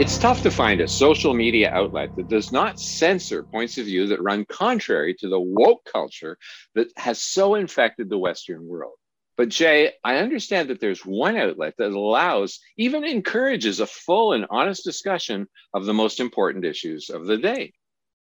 It's tough to find a social media outlet that does not censor points of view that run contrary to the woke culture that has so infected the Western world. But Jay, I understand that there's one outlet that allows, even encourages a full and honest discussion of the most important issues of the day.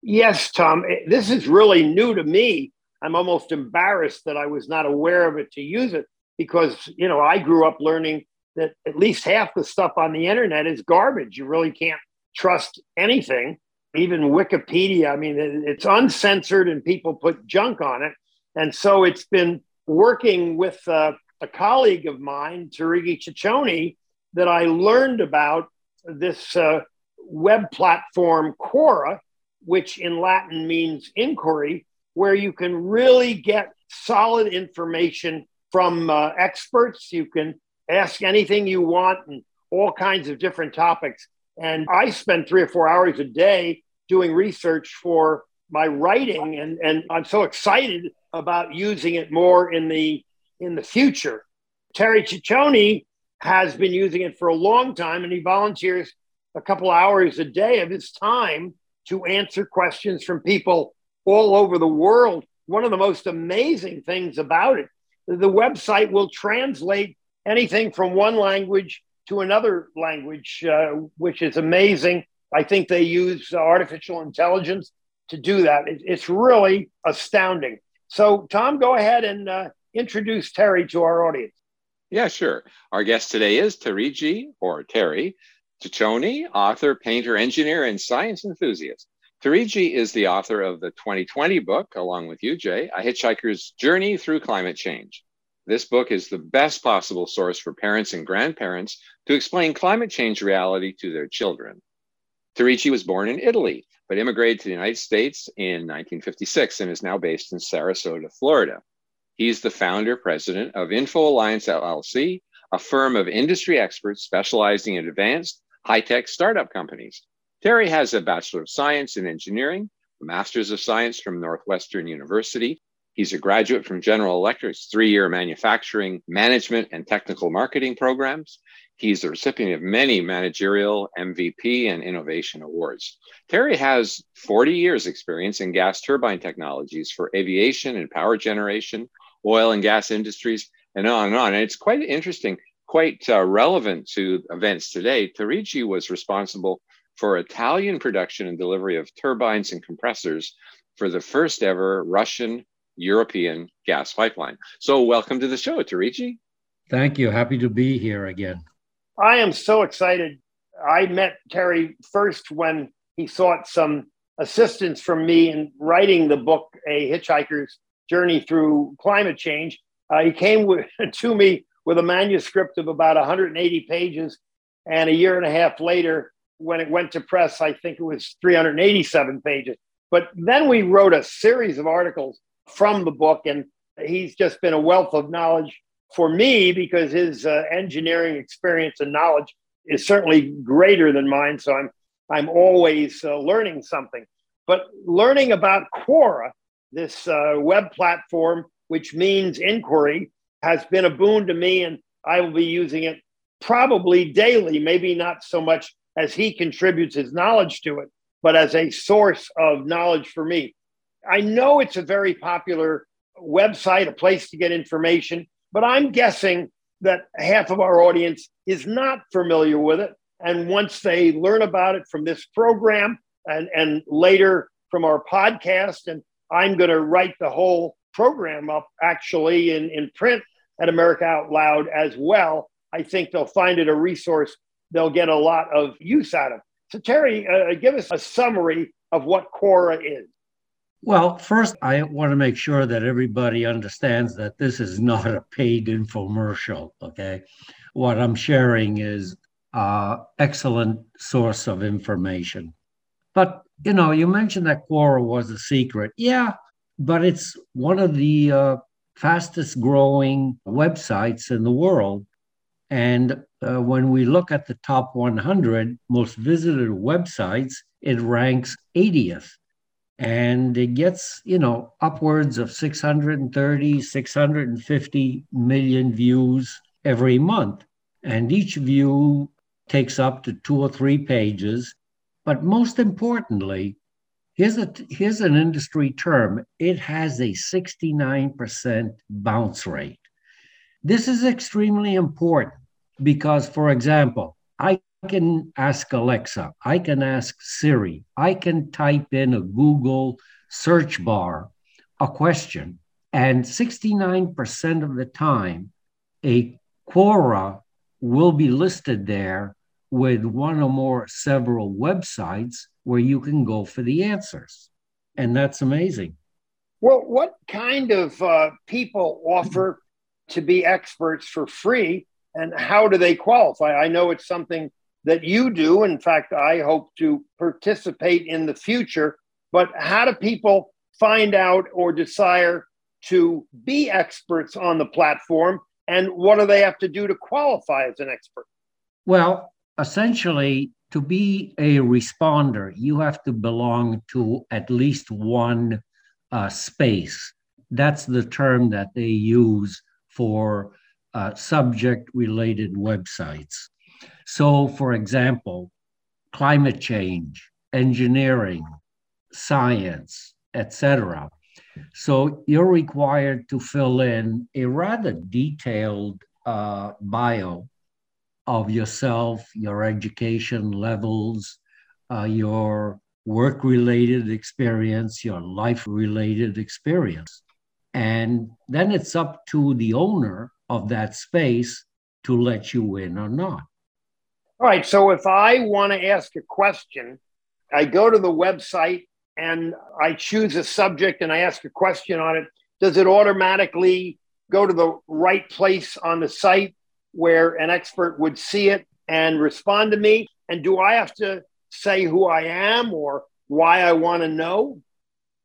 Yes, Tom. Eh, this is really new to me. I'm almost embarrassed that I was not aware of it to use it because, you know, I grew up learning that at least half the stuff on the internet is garbage. You really can't trust anything, even Wikipedia. I mean, it's uncensored and people put junk on it. And so it's been working with uh, a colleague of mine, Terigi Ciccone, that I learned about this uh, web platform, Quora, which in Latin means inquiry, where you can really get solid information from uh, experts. You can ask anything you want and all kinds of different topics. And I spend three or four hours a day doing research for my writing, and, and I'm so excited about using it more in the in the future. Terry Ciccone has been using it for a long time, and he volunteers a couple hours a day of his time to answer questions from people all over the world. One of the most amazing things about it, the website will translate anything from one language to another language, uh, which is amazing. I think they use artificial intelligence to do that. It, it's really astounding. So, Tom, go ahead and uh, introduce Terry to our audience. Yeah, sure. Our guest today is Terigi, or Terry Ciccone, author, painter, engineer, and science enthusiast. Terigi is the author of the 2020 book, along with you, Jay, A Hitchhiker's Journey Through Climate Change. This book is the best possible source for parents and grandparents to explain climate change reality to their children. Terigi was born in Italy, but immigrated to the United States in 1956 and is now based in Sarasota, Florida. He's the founder president of Info Alliance LLC, a firm of industry experts specializing in advanced high tech startup companies. Terry has a Bachelor of Science in Engineering, a Master's of Science from Northwestern University, He's a graduate from General Electric's three year manufacturing management and technical marketing programs. He's the recipient of many managerial, MVP, and innovation awards. Terry has 40 years' experience in gas turbine technologies for aviation and power generation, oil and gas industries, and on and on. And it's quite interesting, quite uh, relevant to events today. Terigi was responsible for Italian production and delivery of turbines and compressors for the first ever Russian European gas pipeline. So, welcome to the show, Terigi. Thank you. Happy to be here again. I am so excited. I met Terry first when he sought some assistance from me in writing the book, A Hitchhiker's Journey Through Climate Change. Uh, he came with, to me with a manuscript of about 180 pages. And a year and a half later, when it went to press, I think it was 387 pages. But then we wrote a series of articles from the book. And he's just been a wealth of knowledge for me because his uh, engineering experience and knowledge is certainly greater than mine. So I'm, I'm always uh, learning something. But learning about Quora, this uh, web platform, which means inquiry, has been a boon to me. And I will be using it probably daily, maybe not so much as he contributes his knowledge to it, but as a source of knowledge for me. I know it's a very popular website, a place to get information, but I'm guessing that half of our audience is not familiar with it. And once they learn about it from this program and, and later from our podcast, and I'm going to write the whole program up actually in, in print at America Out Loud as well. I think they'll find it a resource they'll get a lot of use out of. So, Terry, uh, give us a summary of what Quora is. Well, first, I want to make sure that everybody understands that this is not a paid infomercial. Okay. What I'm sharing is uh, excellent source of information. But, you know, you mentioned that Quora was a secret. Yeah, but it's one of the uh, fastest growing websites in the world. And uh, when we look at the top 100 most visited websites, it ranks 80th. And it gets, you know, upwards of 630, 650 million views every month. And each view takes up to two or three pages. But most importantly, here's, a, here's an industry term it has a 69% bounce rate. This is extremely important because, for example, I can ask Alexa, I can ask Siri, I can type in a Google search bar a question, and 69% of the time, a Quora will be listed there with one or more several websites where you can go for the answers. And that's amazing. Well, what kind of uh, people offer to be experts for free and how do they qualify? I know it's something that you do. In fact, I hope to participate in the future. But how do people find out or desire to be experts on the platform? And what do they have to do to qualify as an expert? Well, essentially, to be a responder, you have to belong to at least one uh, space. That's the term that they use for uh, subject related websites. So, for example, climate change, engineering, science, etc. So you're required to fill in a rather detailed uh, bio of yourself, your education levels, uh, your work related experience, your life related experience. And then it's up to the owner of that space to let you in or not. All right. So if I want to ask a question, I go to the website and I choose a subject and I ask a question on it. Does it automatically go to the right place on the site where an expert would see it and respond to me? And do I have to say who I am or why I want to know?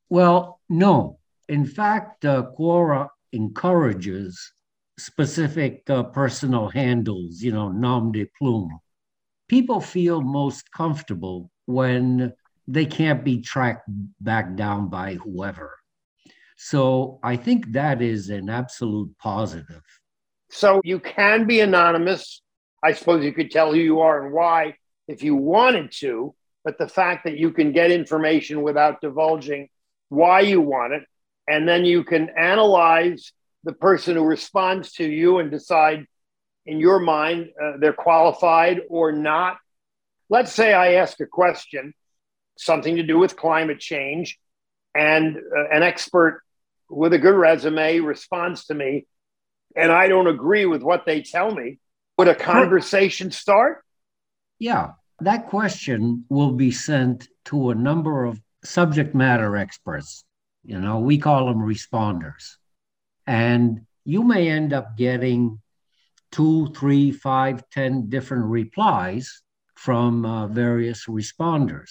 Well, no. In fact, uh, Quora encourages specific uh, personal handles, you know, nom de plume. People feel most comfortable when they can't be tracked back down by whoever. So I think that is an absolute positive. So you can be anonymous. I suppose you could tell who you are and why if you wanted to, but the fact that you can get information without divulging why you want it, and then you can analyze the person who responds to you and decide in your mind uh, they're qualified or not. Let's say I ask a question, something to do with climate change, and uh, an expert with a good resume responds to me and I don't agree with what they tell me, would a conversation start? Yeah, that question will be sent to a number of subject matter experts. You know, we call them responders. And you may end up getting two, three, five, ten different replies from uh, various responders.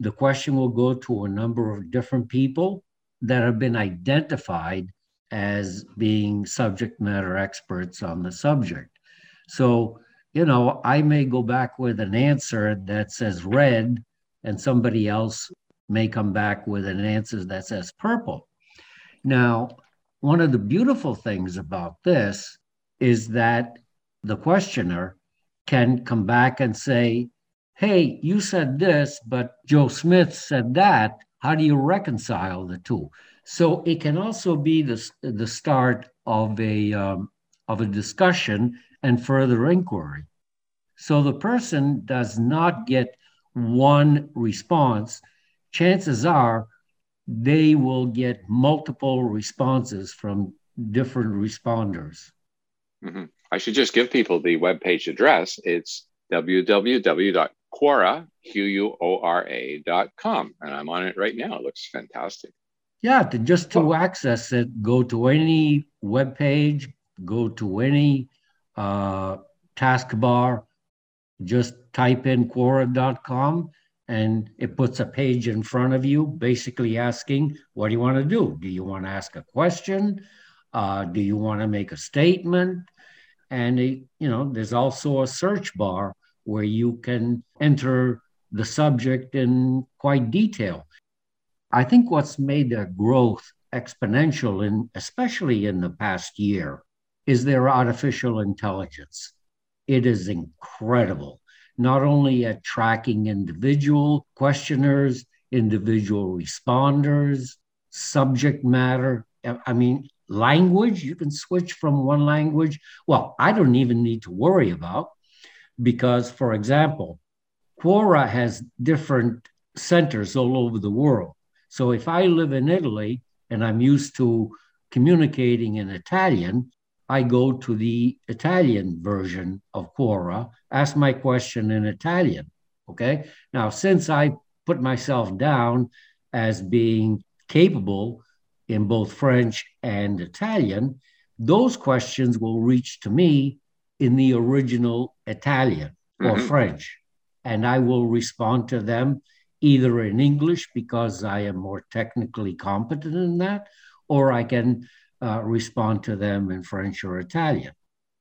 The question will go to a number of different people that have been identified as being subject matter experts on the subject. So, you know, I may go back with an answer that says red, and somebody else may come back with an answer that says purple. Now, one of the beautiful things about this is that the questioner can come back and say, Hey, you said this, but Joe Smith said that. How do you reconcile the two? So it can also be the, the start of a, um, of a discussion and further inquiry. So the person does not get one response. Chances are they will get multiple responses from different responders. Mm-hmm. I should just give people the webpage address. It's www.quora.com. And I'm on it right now. It looks fantastic. Yeah, to, just to oh. access it, go to any web page, go to any uh, taskbar, just type in quora.com and it puts a page in front of you basically asking what do you want to do do you want to ask a question uh, do you want to make a statement and it, you know there's also a search bar where you can enter the subject in quite detail i think what's made their growth exponential in especially in the past year is their artificial intelligence it is incredible not only at tracking individual questioners, individual responders, subject matter. I mean, language, you can switch from one language. Well, I don't even need to worry about because, for example, Quora has different centers all over the world. So if I live in Italy and I'm used to communicating in Italian, I go to the Italian version of Quora, ask my question in Italian. Okay. Now, since I put myself down as being capable in both French and Italian, those questions will reach to me in the original Italian or mm-hmm. French. And I will respond to them either in English because I am more technically competent in that, or I can uh, respond to them in French or Italian.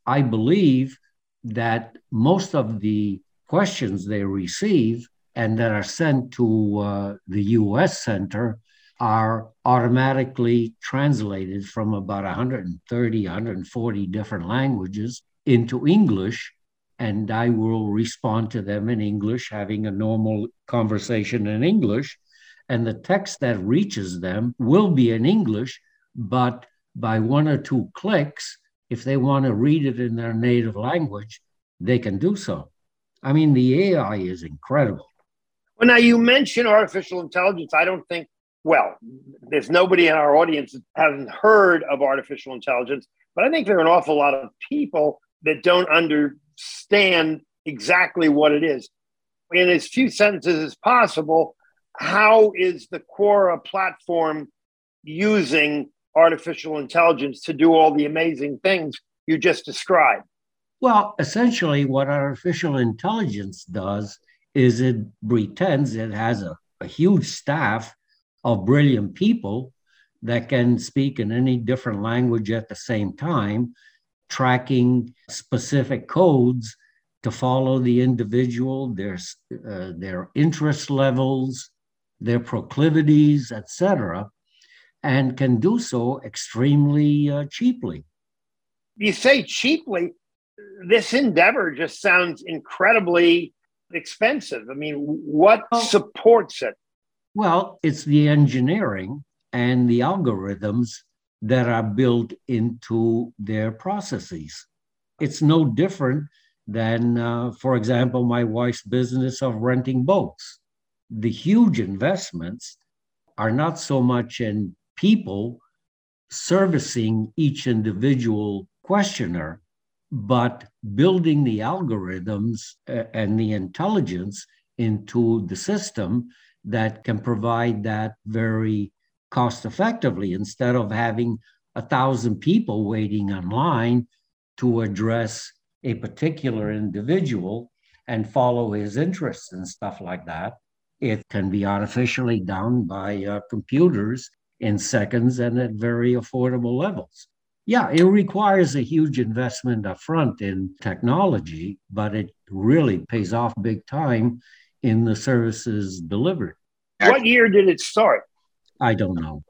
I believe that most of the questions they receive and that are sent to uh, the US Center are automatically translated from about 130, 140 different languages into English. And I will respond to them in English, having a normal conversation in English. And the text that reaches them will be in English, but by one or two clicks, if they want to read it in their native language, they can do so. I mean, the AI is incredible. Well, now you mentioned artificial intelligence. I don't think, well, there's nobody in our audience that hasn't heard of artificial intelligence, but I think there are an awful lot of people that don't understand exactly what it is. In as few sentences as possible, how is the Quora platform using artificial intelligence to do all the amazing things you just described? Well, essentially, what artificial intelligence does is it pretends it has a, a huge staff of brilliant people that can speak in any different language at the same time, tracking specific codes to follow the individual, their, uh, their interest levels, their proclivities, etc and can do so extremely uh, cheaply. You say cheaply, this endeavor just sounds incredibly expensive. I mean, what supports it? Well, it's the engineering and the algorithms that are built into their processes. It's no different than, uh, for example, my wife's business of renting boats. The huge investments are not so much in people servicing each individual questioner, but building the algorithms uh, and the intelligence into the system that can provide that very cost effectively instead of having a thousand people waiting online to address a particular individual and follow his interests and stuff like that. It can be artificially done by uh, computers in seconds and at very affordable levels. Yeah, it requires a huge investment upfront in technology, but it really pays off big time in the services delivered. What year did it start? I don't know.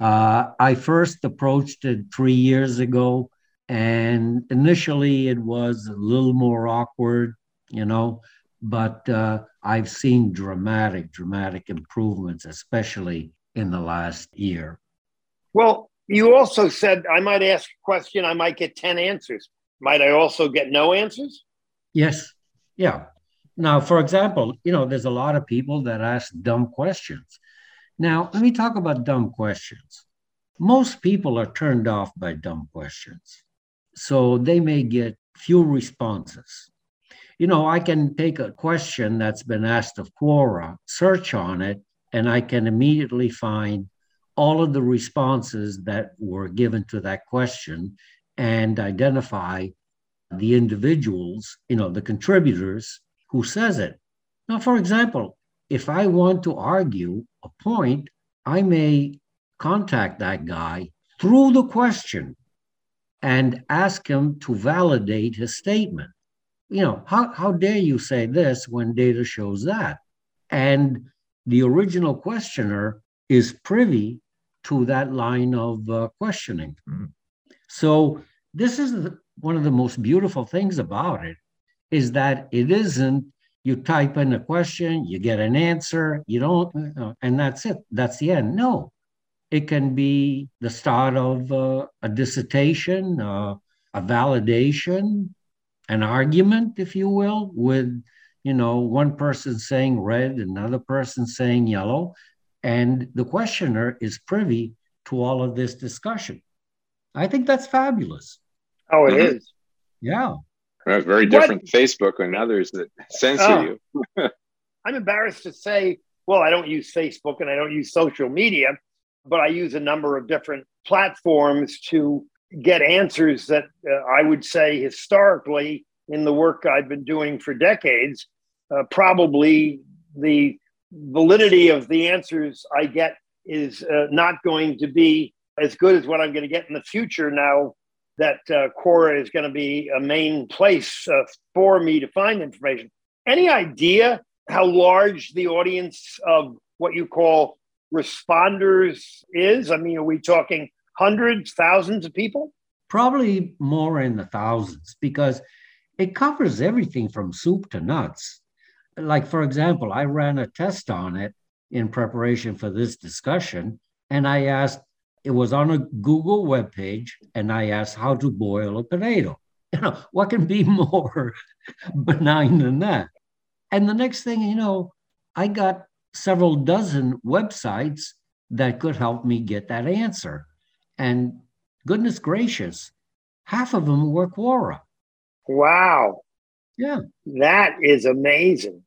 Uh, I first approached it three years ago, and initially it was a little more awkward, you know, but uh, I've seen dramatic, dramatic improvements, especially in the last year? Well, You also said I might ask a question, I might get 10 answers. Might I also get no answers? Yes. Yeah. Now, for example, you know, there's a lot of people that ask dumb questions. Now, let me talk about dumb questions. Most people are turned off by dumb questions. So they may get few responses. You know, I can take a question that's been asked of Quora, search on it, and I can immediately find all of the responses that were given to that question and identify the individuals, you know, the contributors who says it. Now, for example, if I want to argue a point, I may contact that guy through the question and ask him to validate his statement. You know, how, how dare you say this when data shows that? And the original questioner is privy to that line of uh, questioning. Mm-hmm. So this is the, one of the most beautiful things about it is that it isn't you type in a question, you get an answer, you don't, and that's it. That's the end. No, it can be the start of uh, a dissertation, uh, a validation, an argument, if you will, with you know one person saying red, another person saying yellow, and the questioner is privy to all of this discussion. I think that's fabulous. Oh, it mm-hmm. is. Yeah. That's very different what? Facebook and others that censor oh. you. I'm embarrassed to say, well, I don't use Facebook and I don't use social media but I use a number of different platforms to get answers that uh, I would say historically in the work I've been doing for decades, uh, probably the validity of the answers I get is uh, not going to be as good as what I'm going to get in the future now that uh, Quora is going to be a main place uh, for me to find information. Any idea how large the audience of what you call responders is? I mean, are we talking hundreds, thousands of people? Probably more in the thousands because it covers everything from soup to nuts. Like, for example, I ran a test on it in preparation for this discussion, and I asked, it was on a Google webpage, and I asked how to boil a potato. You know, what can be more benign than that? And the next thing you know, I got several dozen websites that could help me get that answer. And goodness gracious, half of them were Quora. Wow. Yeah. That is amazing.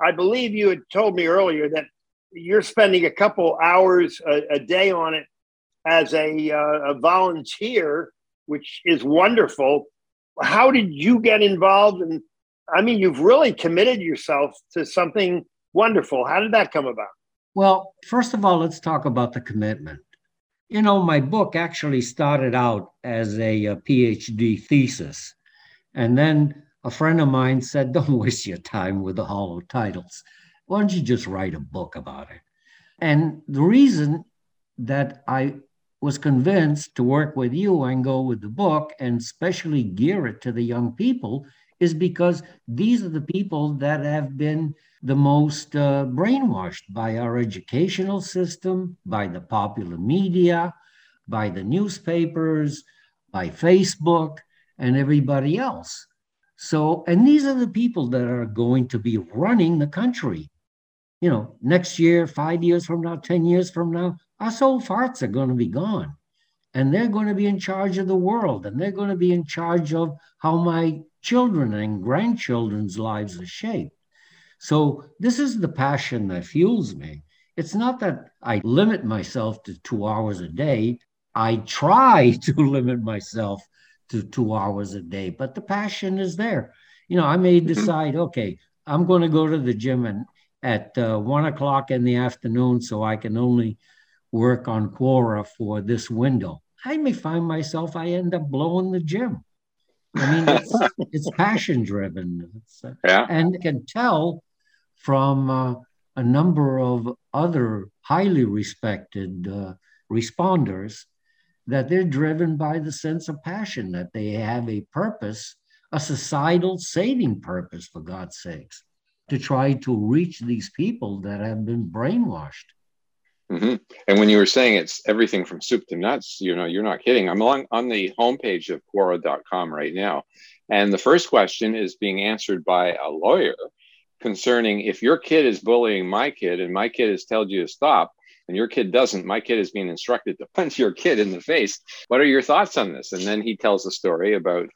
I believe you had told me earlier that you're spending a couple hours a, a day on it as a, uh, a volunteer, which is wonderful. How did you get involved? And I mean, you've really committed yourself to something Wonderful. How did that come about? Well, first of all, let's talk about the commitment. You know, my book actually started out as a, a PhD thesis. And then a friend of mine said, Don't waste your time with the hollow titles. Why don't you just write a book about it? And the reason that I was convinced to work with you and go with the book and especially gear it to the young people is because these are the people that have been the most uh, brainwashed by our educational system, by the popular media, by the newspapers, by Facebook, and everybody else. So, and these are the people that are going to be running the country. You know, next year, five years from now, 10 years from now, us old farts are going to be gone. And they're going to be in charge of the world. And they're going to be in charge of how my children and grandchildren's lives are shaped. So this is the passion that fuels me. It's not that I limit myself to two hours a day. I try to limit myself to two hours a day, but the passion is there. You know, I may mm-hmm. decide, okay, I'm going to go to the gym and at uh, one o'clock in the afternoon so I can only work on Quora for this window. I may find myself I end up blowing the gym. I mean, it's, it's passion driven. It's, uh, yeah. And can tell from uh, a number of other highly respected uh, responders that they're driven by the sense of passion, that they have a purpose, a societal saving purpose, for God's sakes, to try to reach these people that have been brainwashed. Mm-hmm. And when you were saying it's everything from soup to nuts, you know, you're not kidding. I'm on, on the homepage of Quora.com right now. And the first question is being answered by a lawyer concerning if your kid is bullying my kid and my kid has told you to stop and your kid doesn't, my kid is being instructed to punch your kid in the face. What are your thoughts on this? And then he tells a story about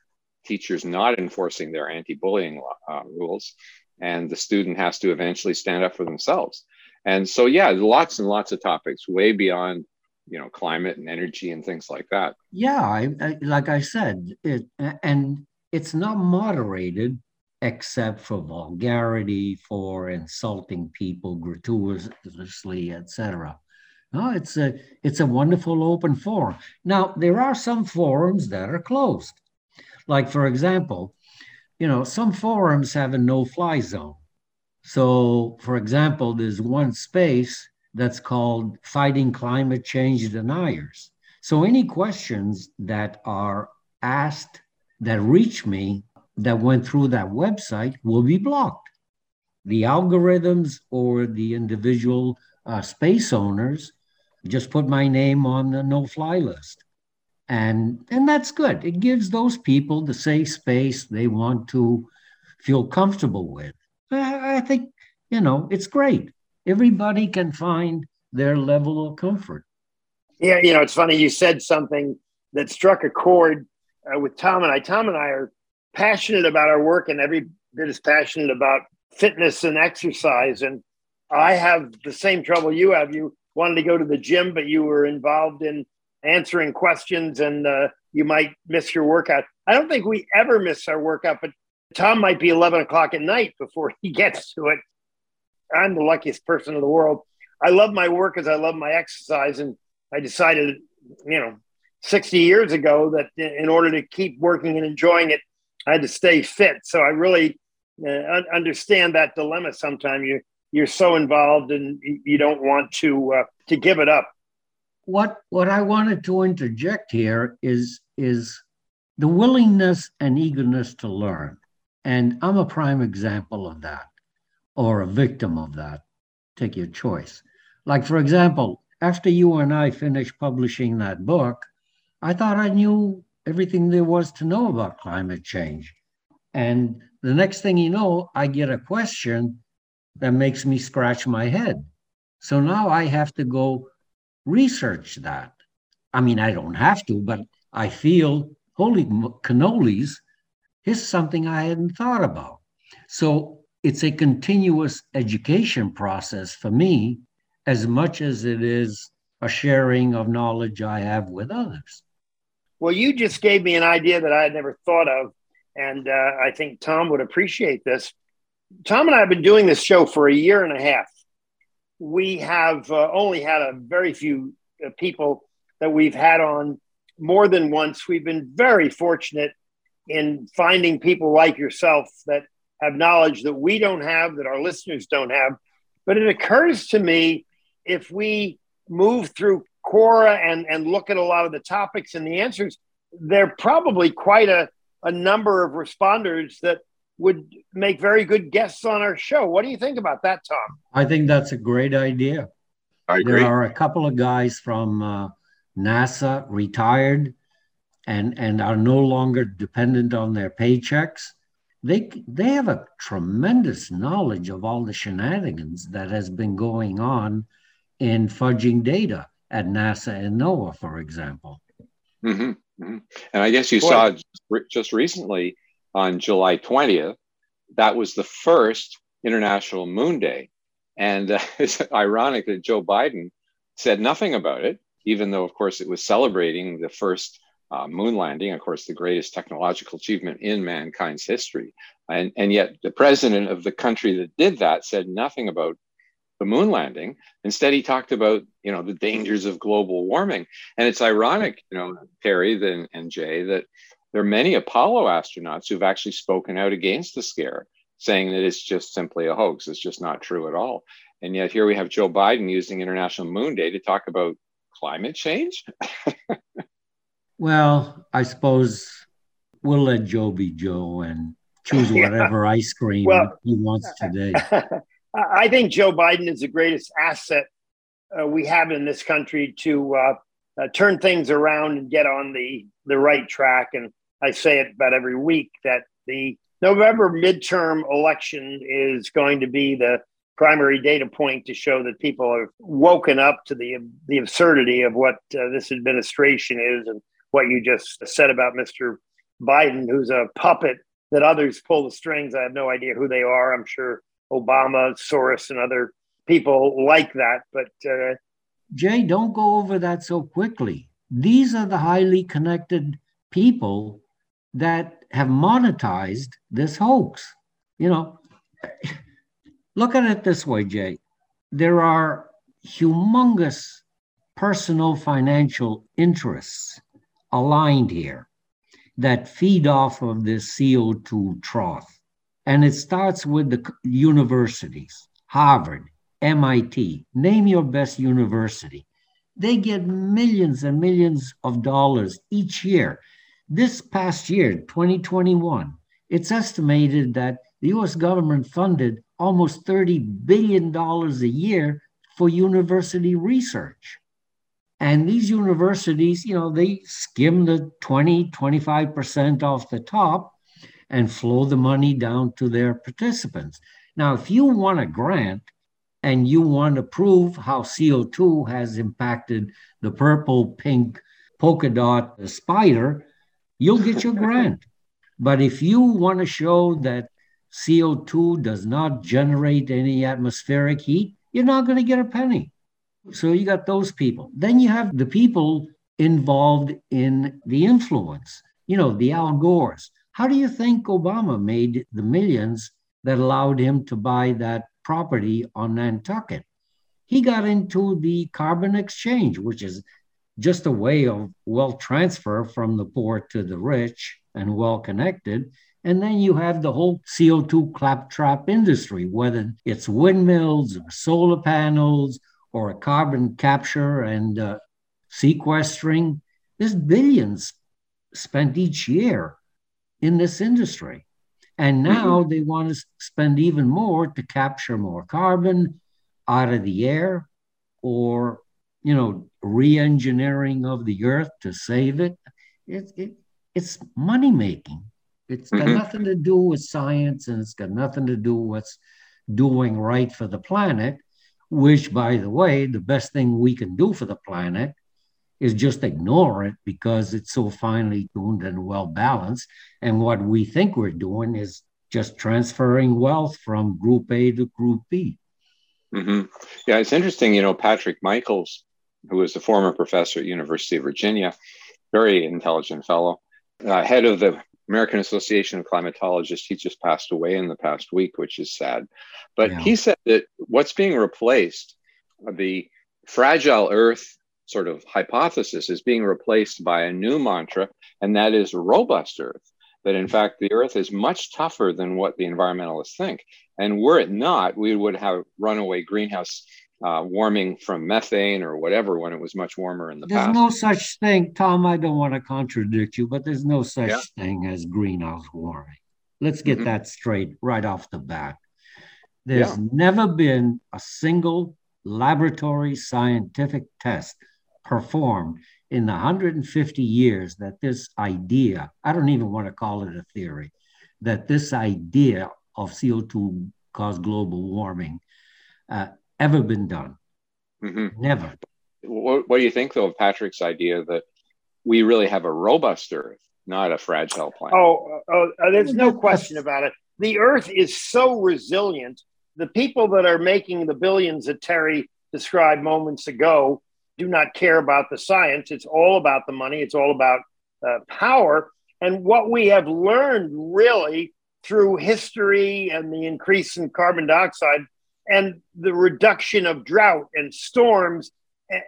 teachers not enforcing their anti bullying uh, rules. And the student has to eventually stand up for themselves. And so, yeah, lots and lots of topics way beyond you know climate and energy and things like that. Yeah I, I, like i said it and it's not moderated except for vulgarity for insulting people gratuitously etc no it's a it's a wonderful open forum. Now there are some forums that are closed. Like for example you know some forums have a no fly zone so, for example, there's one space that's called Fighting Climate Change Deniers. So, any questions that are asked that reach me that went through that website will be blocked. The algorithms or the individual uh, space owners just put my name on the no fly list. And, and that's good. It gives those people the safe space they want to feel comfortable with. I think, you know, it's great. Everybody can find their level of comfort. Yeah, you know, it's funny. You said something that struck a chord uh, with Tom and I. Tom and I are passionate about our work and every bit as passionate about fitness and exercise. And I have the same trouble you have. You wanted to go to the gym, but you were involved in answering questions and uh, you might miss your workout. I don't think we ever miss our workout, but Tom might be 11 o'clock at night before he gets to it. I'm the luckiest person in the world. I love my work as I love my exercise. And I decided, you know, 60 years ago that in order to keep working and enjoying it, I had to stay fit. So I really uh, understand that dilemma. Sometimes you you're so involved and you don't want to uh, to give it up. What what I wanted to interject here is is the willingness and eagerness to learn. And I'm a prime example of that, or a victim of that. Take your choice. Like, for example, after you and I finished publishing that book, I thought I knew everything there was to know about climate change. And the next thing you know, I get a question that makes me scratch my head. So now I have to go research that. I mean, I don't have to, but I feel, holy cannolis, here's something I hadn't thought about. So it's a continuous education process for me as much as it is a sharing of knowledge I have with others. Well, you just gave me an idea that I had never thought of. And uh, I think Tom would appreciate this. Tom and I have been doing this show for a year and a half. We have uh, only had a very few uh, people that we've had on more than once. We've been very fortunate in finding people like yourself that have knowledge that we don't have, that our listeners don't have. But it occurs to me if we move through Quora and, and look at a lot of the topics and the answers, there are probably quite a, a number of responders that would make very good guests on our show. What do you think about that, Tom? I think that's a great idea. I agree. There are a couple of guys from uh, NASA retired and and are no longer dependent on their paychecks they they have a tremendous knowledge of all the shenanigans that has been going on in fudging data at NASA and NOAA, for example. Mm-hmm. Mm-hmm. And I guess you Boy. saw just, just recently on July 20th, that was the first International Moon Day. And uh, it's ironic that Joe Biden said nothing about it, even though, of course, it was celebrating the first uh, moon landing, of course, the greatest technological achievement in mankind's history. And, and yet, the president of the country that did that said nothing about the moon landing. Instead, he talked about you know the dangers of global warming. And it's ironic, you know, Terry and, and Jay, that there are many Apollo astronauts who've actually spoken out against the scare, saying that it's just simply a hoax. It's just not true at all. And yet, here we have Joe Biden using International Moon Day to talk about climate change. Well, I suppose we'll let Joe be Joe and choose whatever yeah. ice cream well, he wants today. I think Joe Biden is the greatest asset uh, we have in this country to uh, uh, turn things around and get on the, the right track. And I say it about every week that the November midterm election is going to be the primary data point to show that people have woken up to the the absurdity of what uh, this administration is and what you just said about Mr. Biden, who's a puppet that others pull the strings. I have no idea who they are. I'm sure Obama, Soros, and other people like that. But uh, Jay, don't go over that so quickly. These are the highly connected people that have monetized this hoax. You know, look at it this way, Jay. There are humongous personal financial interests aligned here that feed off of this CO2 trough. And it starts with the universities, Harvard, MIT, name your best university. They get millions and millions of dollars each year. This past year, 2021, it's estimated that the US government funded almost $30 billion a year for university research. And these universities, you know, they skim the 20, 25% off the top and flow the money down to their participants. Now, if you want a grant and you want to prove how CO2 has impacted the purple, pink polka dot spider, you'll get your grant. But if you want to show that CO2 does not generate any atmospheric heat, you're not going to get a penny. So you got those people. Then you have the people involved in the influence, you know, the Al Gores. How do you think Obama made the millions that allowed him to buy that property on Nantucket? He got into the carbon exchange, which is just a way of wealth transfer from the poor to the rich and well connected. And then you have the whole CO2 claptrap industry, whether it's windmills or solar panels or a carbon capture and uh, sequestering. There's billions spent each year in this industry. And now mm-hmm. they want to spend even more to capture more carbon out of the air or, you know, re engineering of the earth to save it. it, it it's money making. It's got mm-hmm. nothing to do with science and it's got nothing to do with what's doing right for the planet which, by the way, the best thing we can do for the planet is just ignore it because it's so finely tuned and well balanced. And what we think we're doing is just transferring wealth from group A to group B. Mm-hmm. Yeah, it's interesting. You know, Patrick Michaels, who was a former professor at University of Virginia, very intelligent fellow, uh, head of the American Association of Climatologists. He just passed away in the past week, which is sad. But yeah. he said that what's being replaced, uh, the fragile Earth sort of hypothesis, is being replaced by a new mantra, and that is robust Earth. That in fact, the Earth is much tougher than what the environmentalists think. And were it not, we would have runaway greenhouse uh, warming from methane or whatever when it was much warmer in the there's past. There's no such thing, Tom. I don't want to contradict you, but there's no such yeah. thing as greenhouse warming. Let's get mm-hmm. that straight right off the bat. There's yeah. never been a single laboratory scientific test performed in the 150 years that this idea, I don't even want to call it a theory, that this idea of CO2 caused global warming uh, ever been done. Mm-hmm. Never. What, what, do you think, though, of Patrick's idea that we really have a robust Earth, not a fragile planet? Oh, oh uh, there's no question about it. The Earth is so resilient. The people that are making the billions that Terry described moments ago do not care about the science. It's all about the money, it's all about uh, power. And what we have learned really through history and the increase in carbon dioxide and the reduction of drought and storms,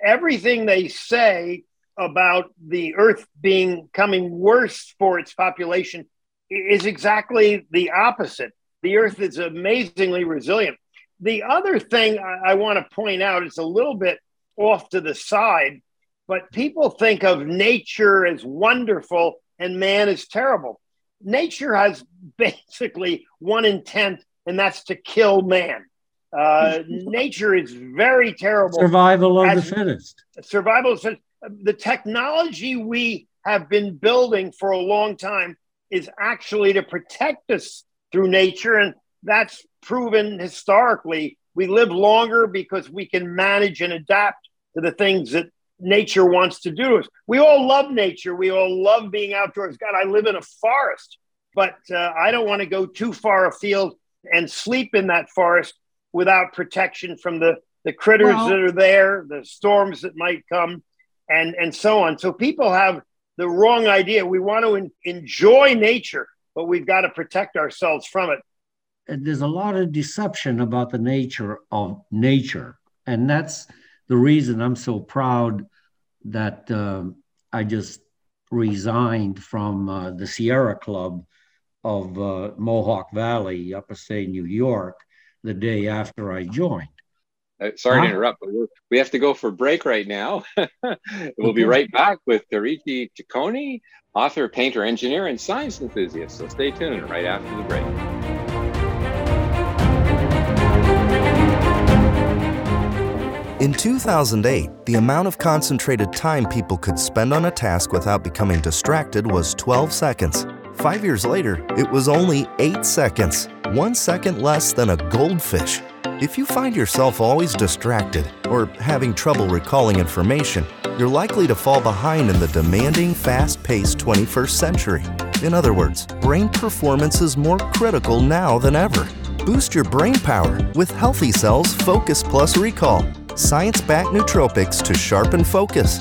everything they say about the earth being coming worse for its population is exactly the opposite. The earth is amazingly resilient. The other thing I, I want to point out is a little bit off to the side, but people think of nature as wonderful and man is terrible. Nature has basically one intent, and that's to kill man. Uh, nature is very terrible. Survival of As, the fittest. Survival of the technology we have been building for a long time is actually to protect us through nature. And that's proven historically. We live longer because we can manage and adapt to the things that nature wants to do to us. We all love nature. We all love being outdoors. God, I live in a forest, but uh, I don't want to go too far afield and sleep in that forest without protection from the, the critters well, that are there, the storms that might come, and, and so on. So people have the wrong idea. We want to en- enjoy nature, but we've got to protect ourselves from it. There's a lot of deception about the nature of nature. And that's the reason I'm so proud that uh, I just resigned from uh, the Sierra Club of uh, Mohawk Valley, upper state New York, the day after I joined. Uh, sorry huh? to interrupt, but we have to go for a break right now. we'll be right back with Terigi Ciccone, author, painter, engineer, and science enthusiast. So stay tuned right after the break. In 2008, the amount of concentrated time people could spend on a task without becoming distracted was 12 seconds. Five years later, it was only 8 seconds, one second less than a goldfish. If you find yourself always distracted or having trouble recalling information, you're likely to fall behind in the demanding, fast paced 21st century. In other words, brain performance is more critical now than ever. Boost your brain power with Healthy Cells Focus Plus Recall. Science backed nootropics to sharpen focus,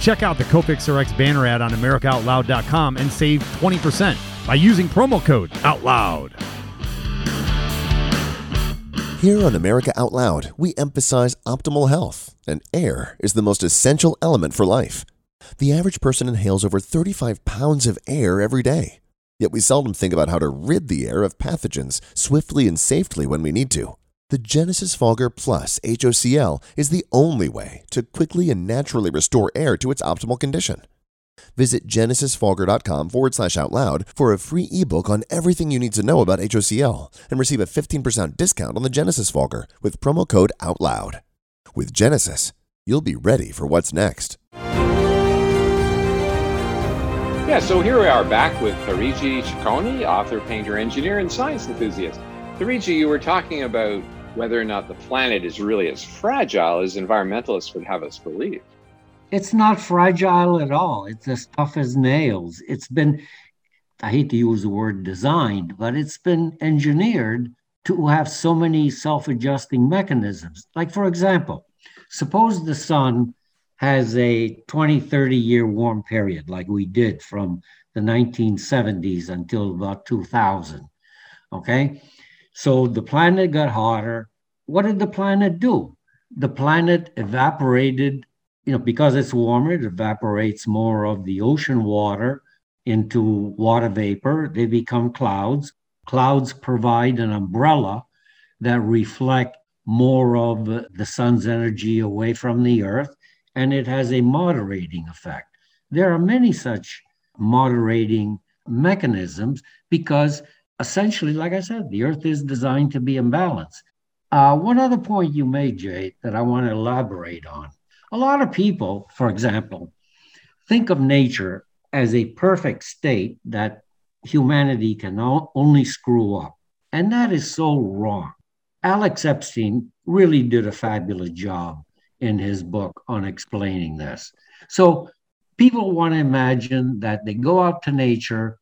Check out the Cofix RX banner ad on AmericaOutloud.com and save 20% by using promo code OUTLOUD. Here on America Out Loud, we emphasize optimal health, and air is the most essential element for life. The average person inhales over 35 pounds of air every day, yet we seldom think about how to rid the air of pathogens swiftly and safely when we need to. The Genesis Fogger Plus HOCl is the only way to quickly and naturally restore air to its optimal condition. Visit genesisfogger.com forward slash out loud for a free ebook on everything you need to know about HOCl and receive a 15% discount on the Genesis Fogger with promo code OUTLOUD. With Genesis, you'll be ready for what's next. Yeah, so here we are back with Terigi Ciccone, author, painter, engineer, and science enthusiast. Terigi, you were talking about whether or not the planet is really as fragile as environmentalists would have us believe. It's not fragile at all. It's as tough as nails. It's been, I hate to use the word designed, but it's been engineered to have so many self adjusting mechanisms. Like, for example, suppose the sun has a 20, 30 year warm period, like we did from the 1970s until about 2000. Okay. So the planet got hotter. What did the planet do? The planet evaporated you know, because it's warmer, it evaporates more of the ocean water into water vapor. They become clouds. Clouds provide an umbrella that reflect more of the sun's energy away from the earth, and it has a moderating effect. There are many such moderating mechanisms because essentially, like I said, the earth is designed to be in balance. Uh, one other point you made, Jay, that I want to elaborate on a lot of people, for example, think of nature as a perfect state that humanity can only screw up. And that is so wrong. Alex Epstein really did a fabulous job in his book on explaining this. So people want to imagine that they go out to nature,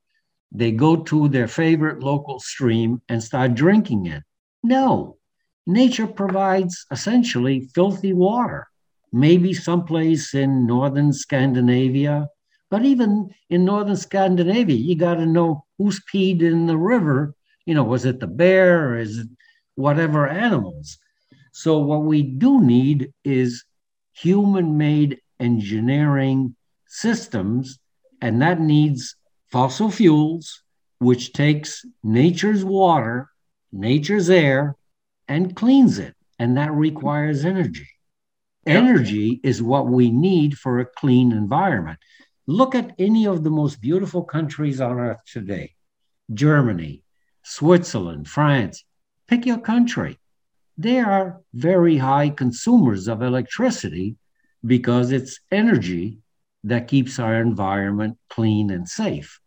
they go to their favorite local stream and start drinking it. No, nature provides essentially filthy water. Maybe someplace in northern Scandinavia, but even in northern Scandinavia, you got to know who's peed in the river. You know, was it the bear or is it whatever animals? So, what we do need is human made engineering systems, and that needs fossil fuels, which takes nature's water, nature's air, and cleans it. And that requires energy. Energy is what we need for a clean environment. Look at any of the most beautiful countries on earth today Germany, Switzerland, France. Pick your country. They are very high consumers of electricity because it's energy that keeps our environment clean and safe.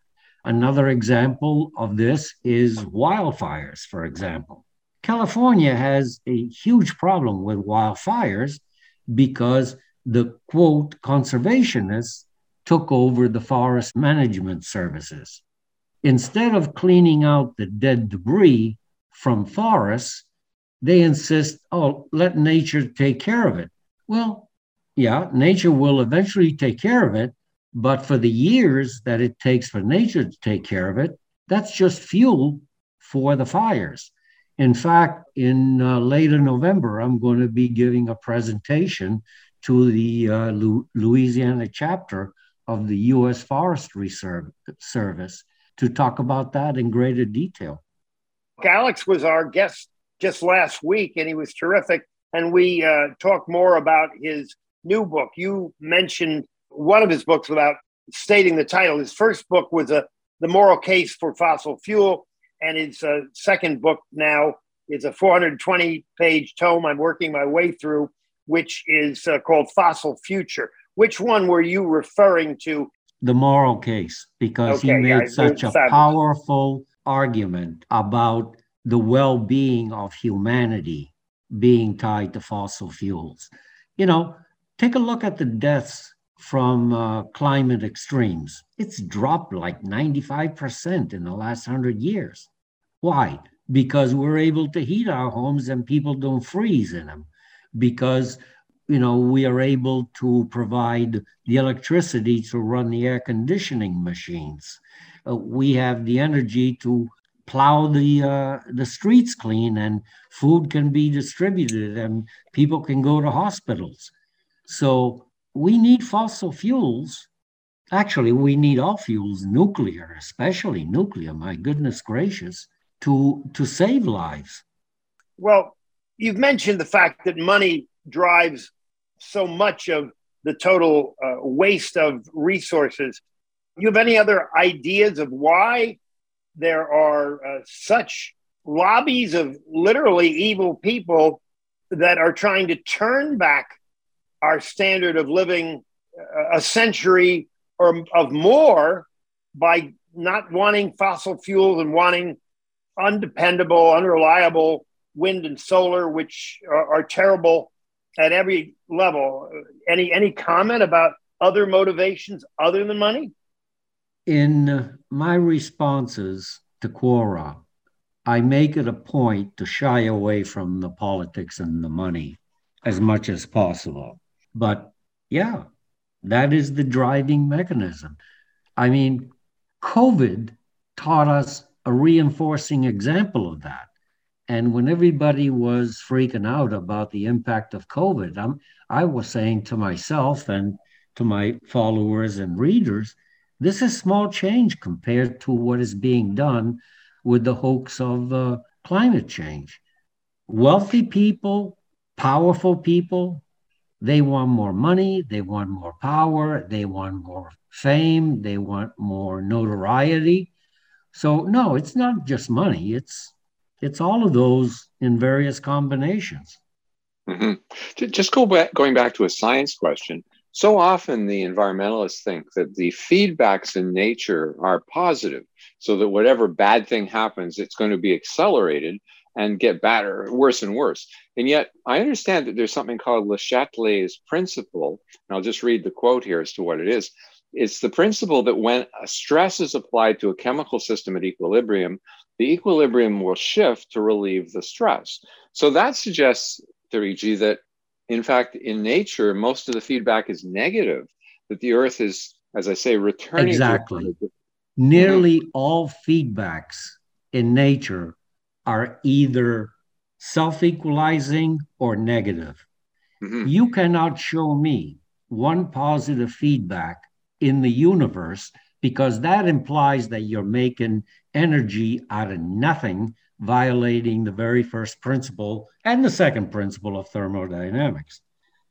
Another example of this is wildfires, for example. California has a huge problem with wildfires because the quote conservationists took over the forest management services. Instead of cleaning out the dead debris from forests, they insist, oh, let nature take care of it. Well, yeah, nature will eventually take care of it, but for the years that it takes for nature to take care of it, that's just fuel for the fires. In fact, in uh, later November, I'm going to be giving a presentation to the uh, Lu- Louisiana chapter of the U.S. Forestry Serv- Service to talk about that in greater detail. Alex was our guest just last week, and he was terrific. And we uh, talked more about his new book. You mentioned one of his books without stating the title. His first book was a The Moral Case for Fossil Fuel and his uh, second book now is a 420 page tome I'm working my way through, which is uh, called Fossil Future. Which one were you referring to? The moral case, because okay, he made yeah, such a fabulous. powerful argument about the well being of humanity being tied to fossil fuels. You know, take a look at the deaths from uh, climate extremes. It's dropped like 95% in the last 100 years. Why? Because we're able to heat our homes and people don't freeze in them. Because you know we are able to provide the electricity to run the air conditioning machines. Uh, we have the energy to plow the uh, the streets clean, and food can be distributed, and people can go to hospitals. So we need fossil fuels. Actually, we need all fuels, nuclear, especially nuclear. My goodness gracious, to to save lives. Well, you've mentioned the fact that money drives so much of the total uh, waste of resources. You have any other ideas of why there are uh, such lobbies of literally evil people that are trying to turn back our standard of living uh, a century or of more by not wanting fossil fuels and wanting undependable, unreliable wind and solar, which are, are terrible at every level. Uh, any any comment about other motivations other than money? In uh, my responses to Quora, I make it a point to shy away from the politics and the money as much as possible. But yeah, that is the driving mechanism. I mean, COVID taught us a reinforcing example of that. And when everybody was freaking out about the impact of COVID, I'm, I was saying to myself and to my followers and readers, this is small change compared to what is being done with the hoax of uh, climate change. Wealthy people, powerful people, they want more money, they want more power, they want more fame, they want more notoriety. So no, it's not just money. It's it's all of those in various combinations. Mm-hmm. Just go back, going back to a science question. So often the environmentalists think that the feedbacks in nature are positive, so that whatever bad thing happens, it's going to be accelerated and get better, worse and worse. And yet, I understand that there's something called Le Chatelier's principle. And I'll just read the quote here as to what it is. it's the principle that when a stress is applied to a chemical system at equilibrium, the equilibrium will shift to relieve the stress. So that suggests, Terigi, that in fact, in nature, most of the feedback is negative, that the earth is, as I say, returning. Exactly. Nearly mm-hmm. all feedbacks in nature are either self equalizing or negative. Mm-hmm. You cannot show me one positive feedback in the universe because that implies that you're making energy out of nothing, violating the very first principle and the second principle of thermodynamics.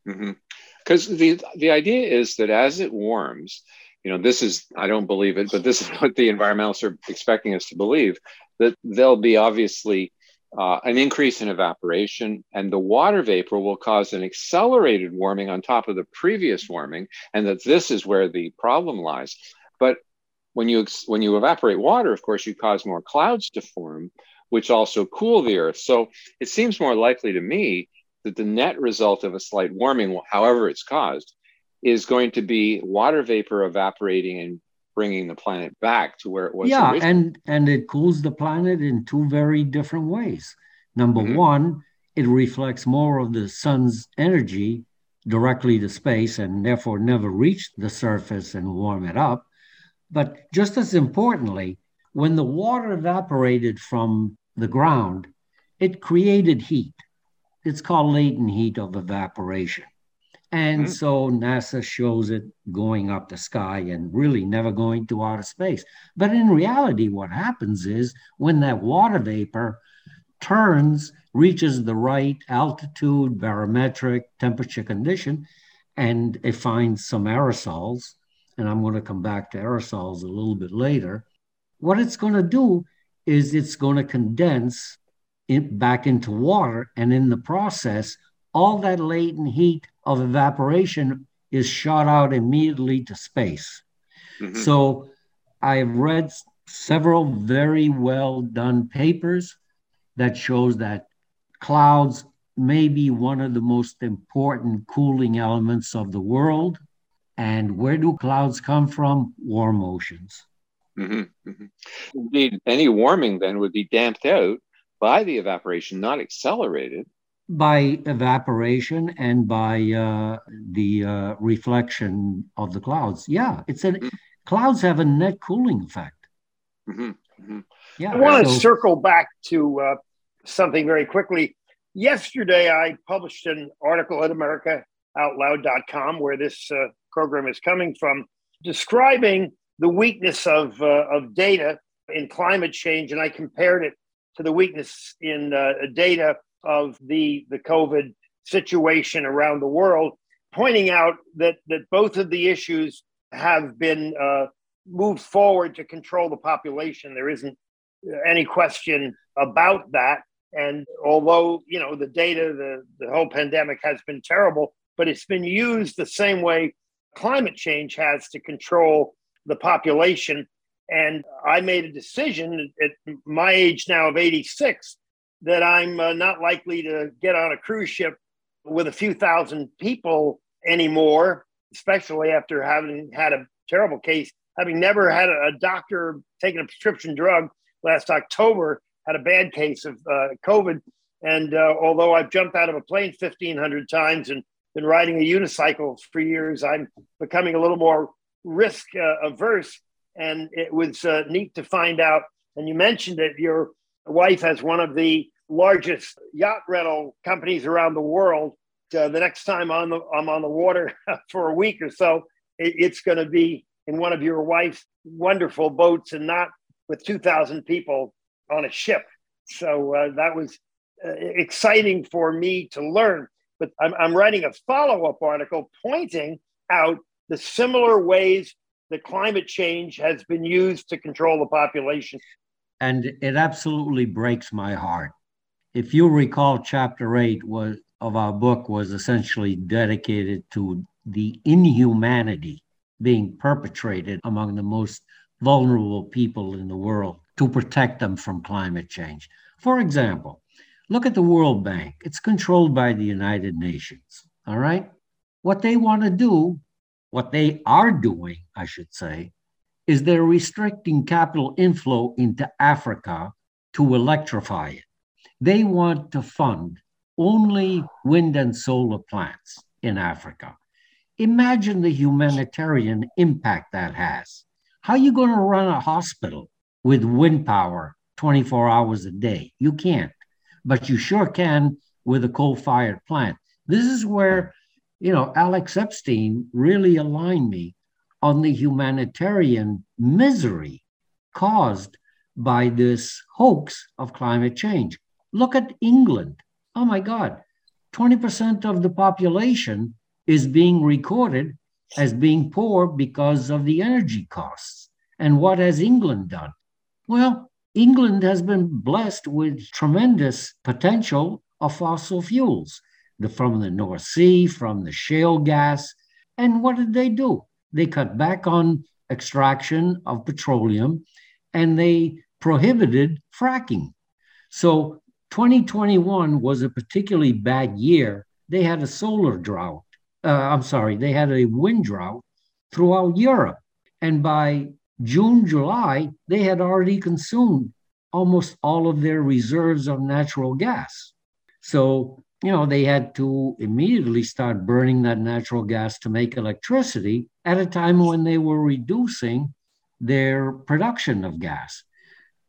Because mm-hmm. the the idea is that as it warms, you know, this is I don't believe it, but this is what the environmentalists are expecting us to believe that there'll be obviously uh, an increase in evaporation, and the water vapor will cause an accelerated warming on top of the previous warming, and that this is where the problem lies. But when you when you evaporate water, of course, you cause more clouds to form, which also cool the Earth. So it seems more likely to me that the net result of a slight warming, however it's caused, is going to be water vapor evaporating and bringing the planet back to where it was. Yeah, originally. and and it cools the planet in two very different ways. Number mm-hmm. one, it reflects more of the sun's energy directly to space and therefore never reach the surface and warm it up. But just as importantly, when the water evaporated from the ground, it created heat. It's called latent heat of evaporation. And mm-hmm. so NASA shows it going up the sky and really never going to outer space. But in reality, what happens is when that water vapor turns, reaches the right altitude, barometric temperature condition, and it finds some aerosols, and I'm going to come back to aerosols a little bit later. What it's going to do is it's going to condense it back into water, and in the process, all that latent heat of evaporation is shot out immediately to space. Mm-hmm. So I've read several very well done papers that shows that clouds may be one of the most important cooling elements of the world. And where do clouds come from? Warm oceans. Mm-hmm. Mm-hmm. Indeed, any warming then would be damped out by the evaporation, not accelerated by evaporation and by uh, the uh, reflection of the clouds. Yeah, it's a mm-hmm. clouds have a net cooling effect. Mm-hmm. Mm-hmm. Yeah, I want to so, circle back to uh, something very quickly. Yesterday, I published an article at AmericaOutloud.com where this uh, program is coming from, describing the weakness of uh, of data in climate change, and I compared it to the weakness in uh, data of the, the COVID situation around the world, pointing out that, that both of the issues have been uh, moved forward to control the population. There isn't any question about that. And although, you know, the data, the, the whole pandemic has been terrible, but it's been used the same way climate change has to control the population. And I made a decision at my age now of 86 that I'm uh, not likely to get on a cruise ship with a few thousand people anymore, especially after having had a terrible case, having never had a, doctor taking a prescription drug last October, had a bad case of uh, COVID. And uh, although I've jumped out of a plane 1,500 times and been riding a unicycle for years, I'm becoming a little more risk uh, averse. And it was uh, neat to find out. And you mentioned it, your wife has one of the largest yacht rental companies around the world. Uh, the next time on the, I'm on the water for a week or so, it, it's going to be in one of your wife's wonderful boats and not with 2,000 people on a ship. So uh, that was uh, exciting for me to learn. But I'm, I'm writing a follow up article pointing out the similar ways that climate change has been used to control the population and it absolutely breaks my heart. If you recall, chapter eight was of our book was essentially dedicated to the inhumanity being perpetrated among the most vulnerable people in the world to protect them from climate change. For example, look at the World Bank. It's controlled by the United Nations. All right. What they want to do what they are doing, I should say, is they're restricting capital inflow into Africa to electrify it. They want to fund only wind and solar plants in Africa. Imagine the humanitarian impact that has. How are you going to run a hospital with wind power 24 hours a day? You can't, but you sure can with a coal fired plant. This is where, you know, Alex Epstein really aligned me on the humanitarian misery caused by this hoax of climate change. Look at England. Oh my God, 20% of the population is being recorded as being poor because of the energy costs. And what has England done? Well, England has been blessed with tremendous potential of fossil fuels the, from the North Sea, from the shale gas. And what did they do? They cut back on extraction of petroleum and they prohibited fracking. So 2021 was a particularly bad year. They had a solar drought. Uh, I'm sorry, they had a wind drought throughout Europe. And by June, July, they had already consumed almost all of their reserves of natural gas. So, you know, they had to immediately start burning that natural gas to make electricity at a time when they were reducing their production of gas.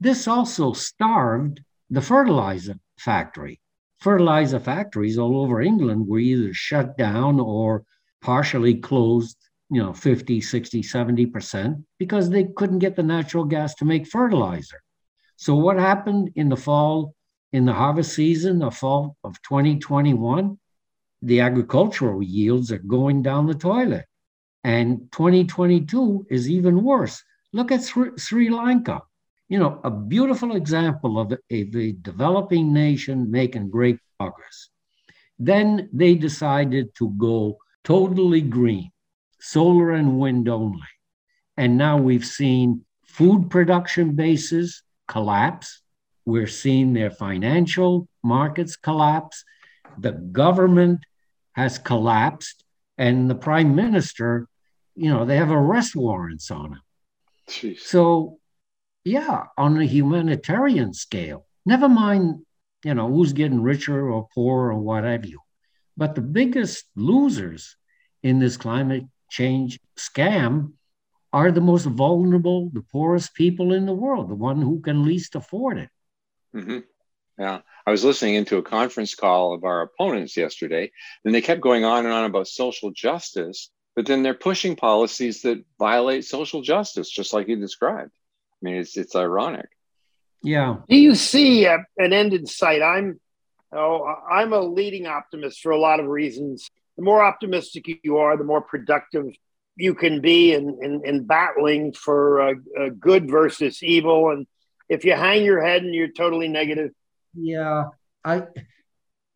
This also starved the fertilizer factory. Fertilizer factories all over England were either shut down or partially closed, you know, 50, 60, 70%, because they couldn't get the natural gas to make fertilizer. So, what happened in the fall, in the harvest season, the fall of 2021? The agricultural yields are going down the toilet. And 2022 is even worse. Look at Sri Lanka you know, a beautiful example of a, a developing nation making great progress. Then they decided to go totally green, solar and wind only. And now we've seen food production bases collapse. We're seeing their financial markets collapse. The government has collapsed. And the prime minister, you know, they have arrest warrants on him. Jeez. So yeah, on a humanitarian scale. Never mind, you know, who's getting richer or poorer or what have you. But the biggest losers in this climate change scam are the most vulnerable, the poorest people in the world, the one who can least afford it. Mm-hmm. Yeah. I was listening into a conference call of our opponents yesterday, and they kept going on and on about social justice, but then they're pushing policies that violate social justice, just like you described. I mean, it's it's ironic. Yeah. Do you see a, an end in sight? I'm oh, I'm a leading optimist for a lot of reasons. The more optimistic you are, the more productive you can be in, in, in battling for uh, uh, good versus evil. And if you hang your head and you're totally negative, yeah, I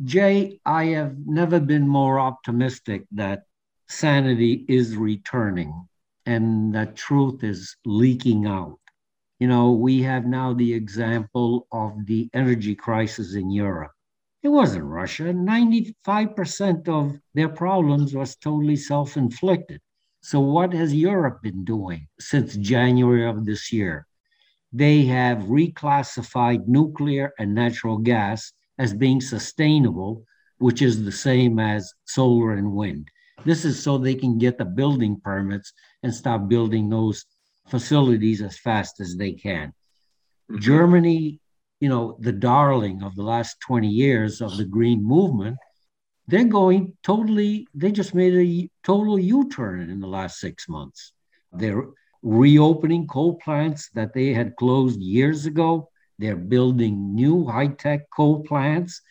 Jay, I have never been more optimistic that sanity is returning and that truth is leaking out. You know, we have now the example of the energy crisis in Europe. It wasn't Russia. 95% of their problems was totally self inflicted. So, what has Europe been doing since January of this year? They have reclassified nuclear and natural gas as being sustainable, which is the same as solar and wind. This is so they can get the building permits and stop building those facilities as fast as they can. Mm-hmm. Germany, you know, the darling of the last 20 years of the green movement, they're going totally, they just made a total U turn in the last six months. They're reopening coal plants that they had closed years ago. They're building new high tech coal plants.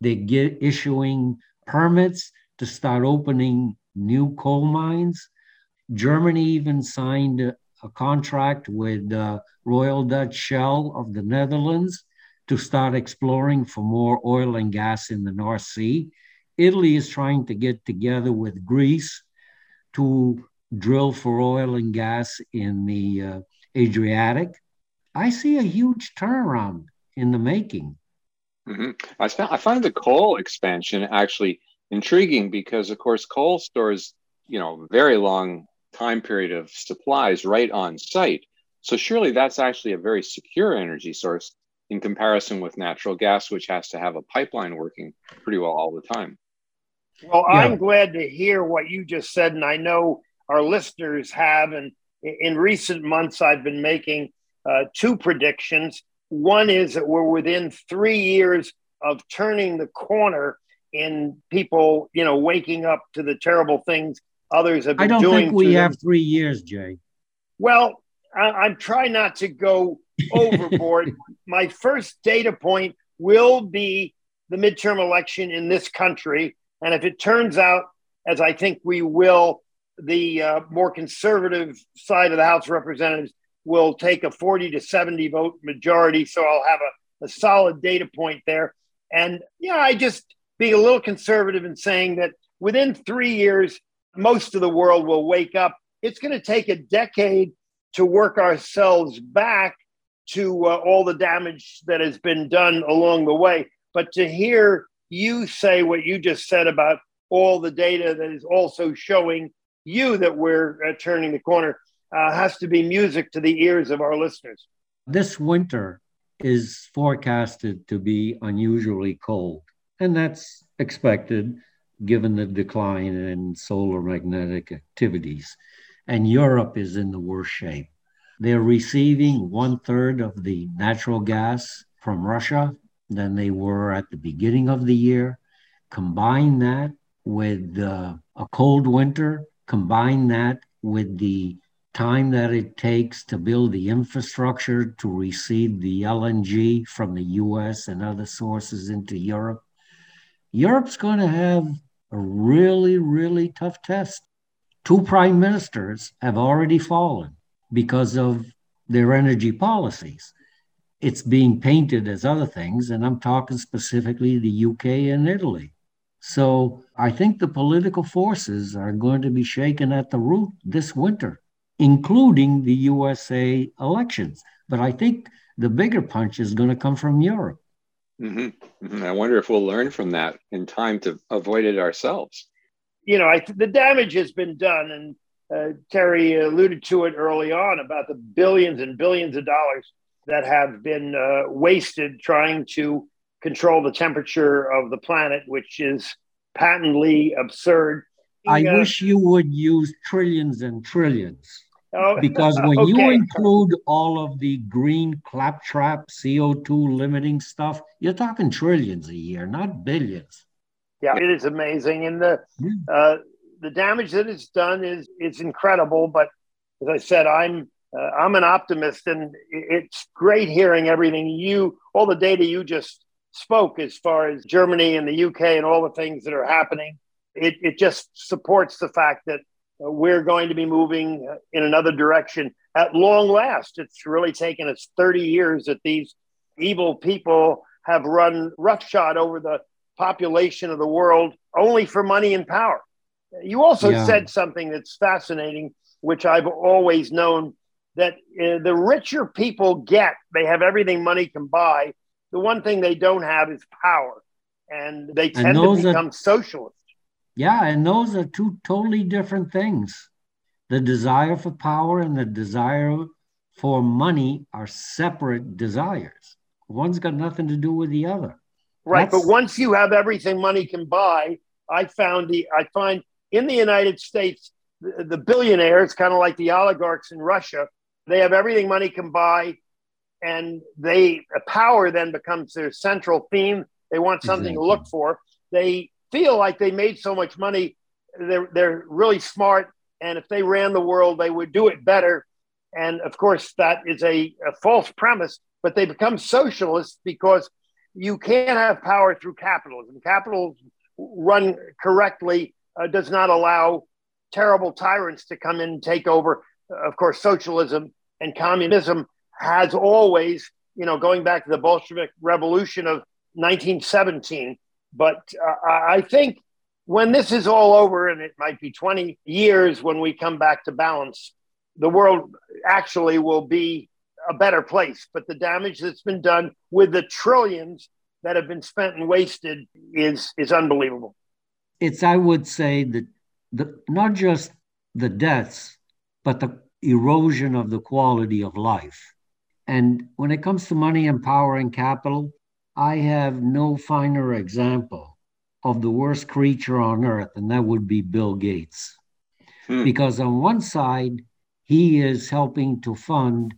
They get issuing permits to start opening new coal mines. Germany even signed a contract with uh, Royal Dutch Shell of the Netherlands to start exploring for more oil and gas in the North Sea. Italy is trying to get together with Greece to drill for oil and gas in the uh, Adriatic. I see a huge turnaround in the making. Mm-hmm. I, I find the coal expansion actually intriguing because, of course, coal stores you know, very long time period of supplies right on site. So surely that's actually a very secure energy source in comparison with natural gas, which has to have a pipeline working pretty well all the time. Well, yeah. I'm glad to hear what you just said, and I know our listeners have. And in recent months, I've been making uh, two predictions. One is that we're within three years of turning the corner in people, you know, waking up to the terrible things others have been doing. I don't think we have three years, Jay. Well, I, am trying not to go overboard. My first data point will be the midterm election in this country. And if it turns out, as I think we will, the uh, more conservative side of the House of Representatives will take a 40 to 70 vote majority. So I'll have a, a solid data point there. And yeah, I just being a little conservative in saying that within three years, most of the world will wake up. It's going to take a decade to work ourselves back to uh, all the damage that has been done along the way. But to hear you say what you just said about all the data that is also showing you that we're uh, turning the corner uh, has to be music to the ears of our listeners. This winter is forecasted to be unusually cold, and that's expected given the decline in solar magnetic activities. And Europe is in the worst shape. They're receiving one third of the natural gas from Russia than they were at the beginning of the year. Combine that with uh, a cold winter, combine that with the time that it takes to build the infrastructure to receive the LNG from the US and other sources into Europe. Europe's going to have a really, really tough test. Two prime ministers have already fallen because of their energy policies. It's being painted as other things, and I'm talking specifically the UK and Italy. So I think the political forces are going to be shaken at the root this winter, including the USA elections. But I think the bigger punch is going to come from Europe. Mm-hmm. Mm-hmm. I wonder if we'll learn from that in time to avoid it ourselves. You know, I, the damage has been done, and uh, Terry alluded to it early on about the billions and billions of dollars that have been uh, wasted trying to control the temperature of the planet, which is patently absurd. I uh, wish you would use trillions and trillions. Oh, because when okay. you include all of the green claptrap CO2 limiting stuff, you're talking trillions a year, not billions. Yeah, it is amazing, and the uh, the damage that it's done is is incredible. But as I said, I'm uh, I'm an optimist, and it's great hearing everything you, all the data you just spoke as far as Germany and the UK and all the things that are happening. It it just supports the fact that we're going to be moving in another direction at long last. It's really taken us 30 years that these evil people have run roughshod over the population of the world only for money and power. You also yeah. said something that's fascinating, which I've always known that uh, the richer people get, they have everything money can buy. The one thing they don't have is power, and they tend and to become are, socialists. Yeah, and those are two totally different things. The desire for power and the desire for money are separate desires. One's got nothing to do with the other. Right, That's... but once you have everything money can buy, I found the I find in the United States the, the billionaires, kind of like the oligarchs in Russia, they have everything money can buy, and they power then becomes their central theme. They want something exactly. to look for. They feel like they made so much money. They're, they're really smart. And if they ran the world, they would do it better. And of course, that is a, a false premise, but they become socialists because you can't have power through capitalism. Capitalism run correctly uh, does not allow terrible tyrants to come in and take over. Uh, of course, socialism and communism has always, you know, going back to the Bolshevik Revolution of 1917, but uh, I think when this is all over, and it might be 20 years when we come back to balance, the world actually will be a better place. But the damage that's been done with the trillions that have been spent and wasted is is unbelievable. It's I would say that the, not just the deaths, but the erosion of the quality of life. And when it comes to money and power and capital, I have no finer example of the worst creature on earth, and that would be Bill Gates. Hmm. Because on one side, he is helping to fund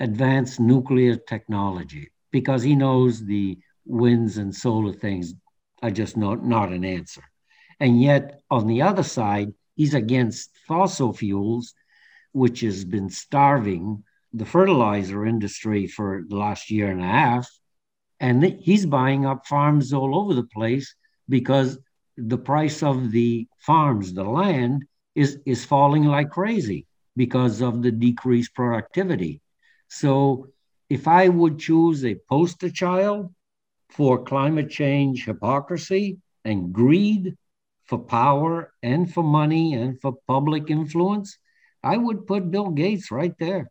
advanced nuclear technology because he knows the winds and solar things are just not, not an answer. And yet, on the other side, he's against fossil fuels, which has been starving the fertilizer industry for the last year and a half. And he's buying up farms all over the place because the price of the farms, the land, is, is falling like crazy because of the decreased productivity. So if I would choose a poster child for climate change hypocrisy and greed for power and for money and for public influence, I would put Bill Gates right there.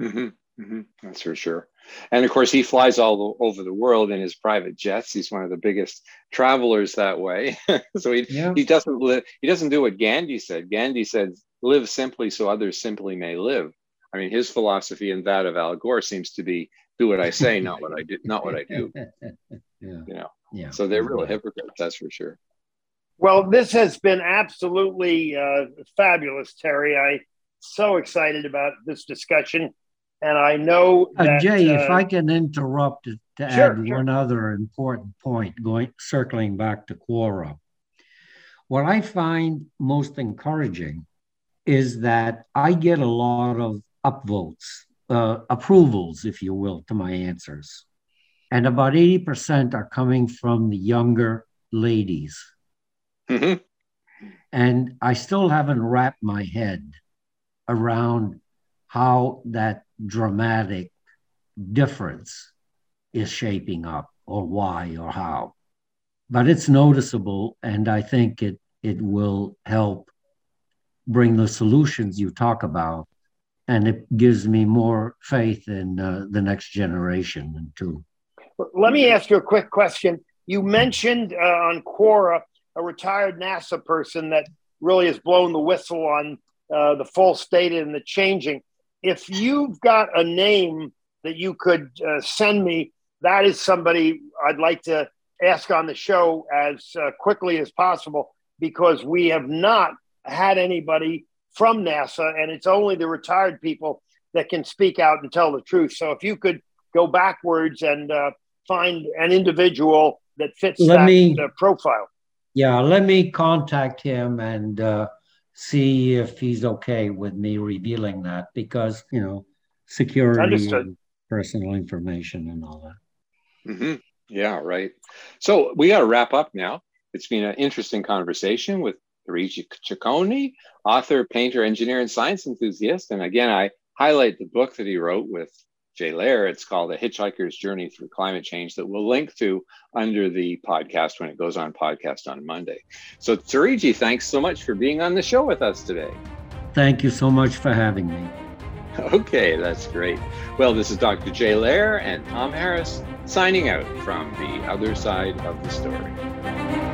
Mm-hmm. Mm-hmm. That's for sure. And of course, he flies all over the world in his private jets. He's one of the biggest travelers that way. so he, yeah. he doesn't live. He doesn't do what Gandhi said. Gandhi said, "Live simply, so others simply may live." I mean, his philosophy and that of Al Gore seems to be do what I say, not what I do, not what I do. yeah. You know. Yeah. So they're real hypocrites, that's for sure. Well, this has been absolutely uh, fabulous, Terry. I so excited about this discussion, and I know uh, that, uh, Jay, uh, if I can interrupt to, to sure, add sure. one other important point, going circling back to Quora. What I find most encouraging is that I get a lot of upvotes, uh, approvals, if you will, to my answers. And about 80% are coming from the younger ladies. Mm-hmm. And I still haven't wrapped my head around how that dramatic difference is shaping up or why or how. But it's noticeable, and I think it, it will help bring the solutions you talk about and it gives me more faith in uh, the next generation too. Let me ask you a quick question. You mentioned uh, on Quora a retired NASA person that really has blown the whistle on uh, the false data and the changing. If you've got a name that you could uh, send me, that is somebody I'd like to ask on the show as uh, quickly as possible because we have not had anybody from NASA, and it's only the retired people that can speak out and tell the truth. So if you could go backwards and uh, find an individual that fits let that me, uh, profile. Yeah, let me contact him and uh, see if he's okay with me revealing that because, you know, security Understood. and personal information and all that. Mm-hmm. Yeah, right. So we got to wrap up now. It's been an interesting conversation with Terigi Ciccone, author, painter, engineer, and science enthusiast. And again, I highlight the book that he wrote with Jay Lehr. It's called A Hitchhiker's Journey Through Climate Change that we'll link to under the podcast when it goes on podcast on Monday. So, Terigi, thanks so much for being on the show with us today. Thank you so much for having me. Okay, that's great. Well, this is Dr. Jay Lehr and Tom Harris signing out from the other side of the story.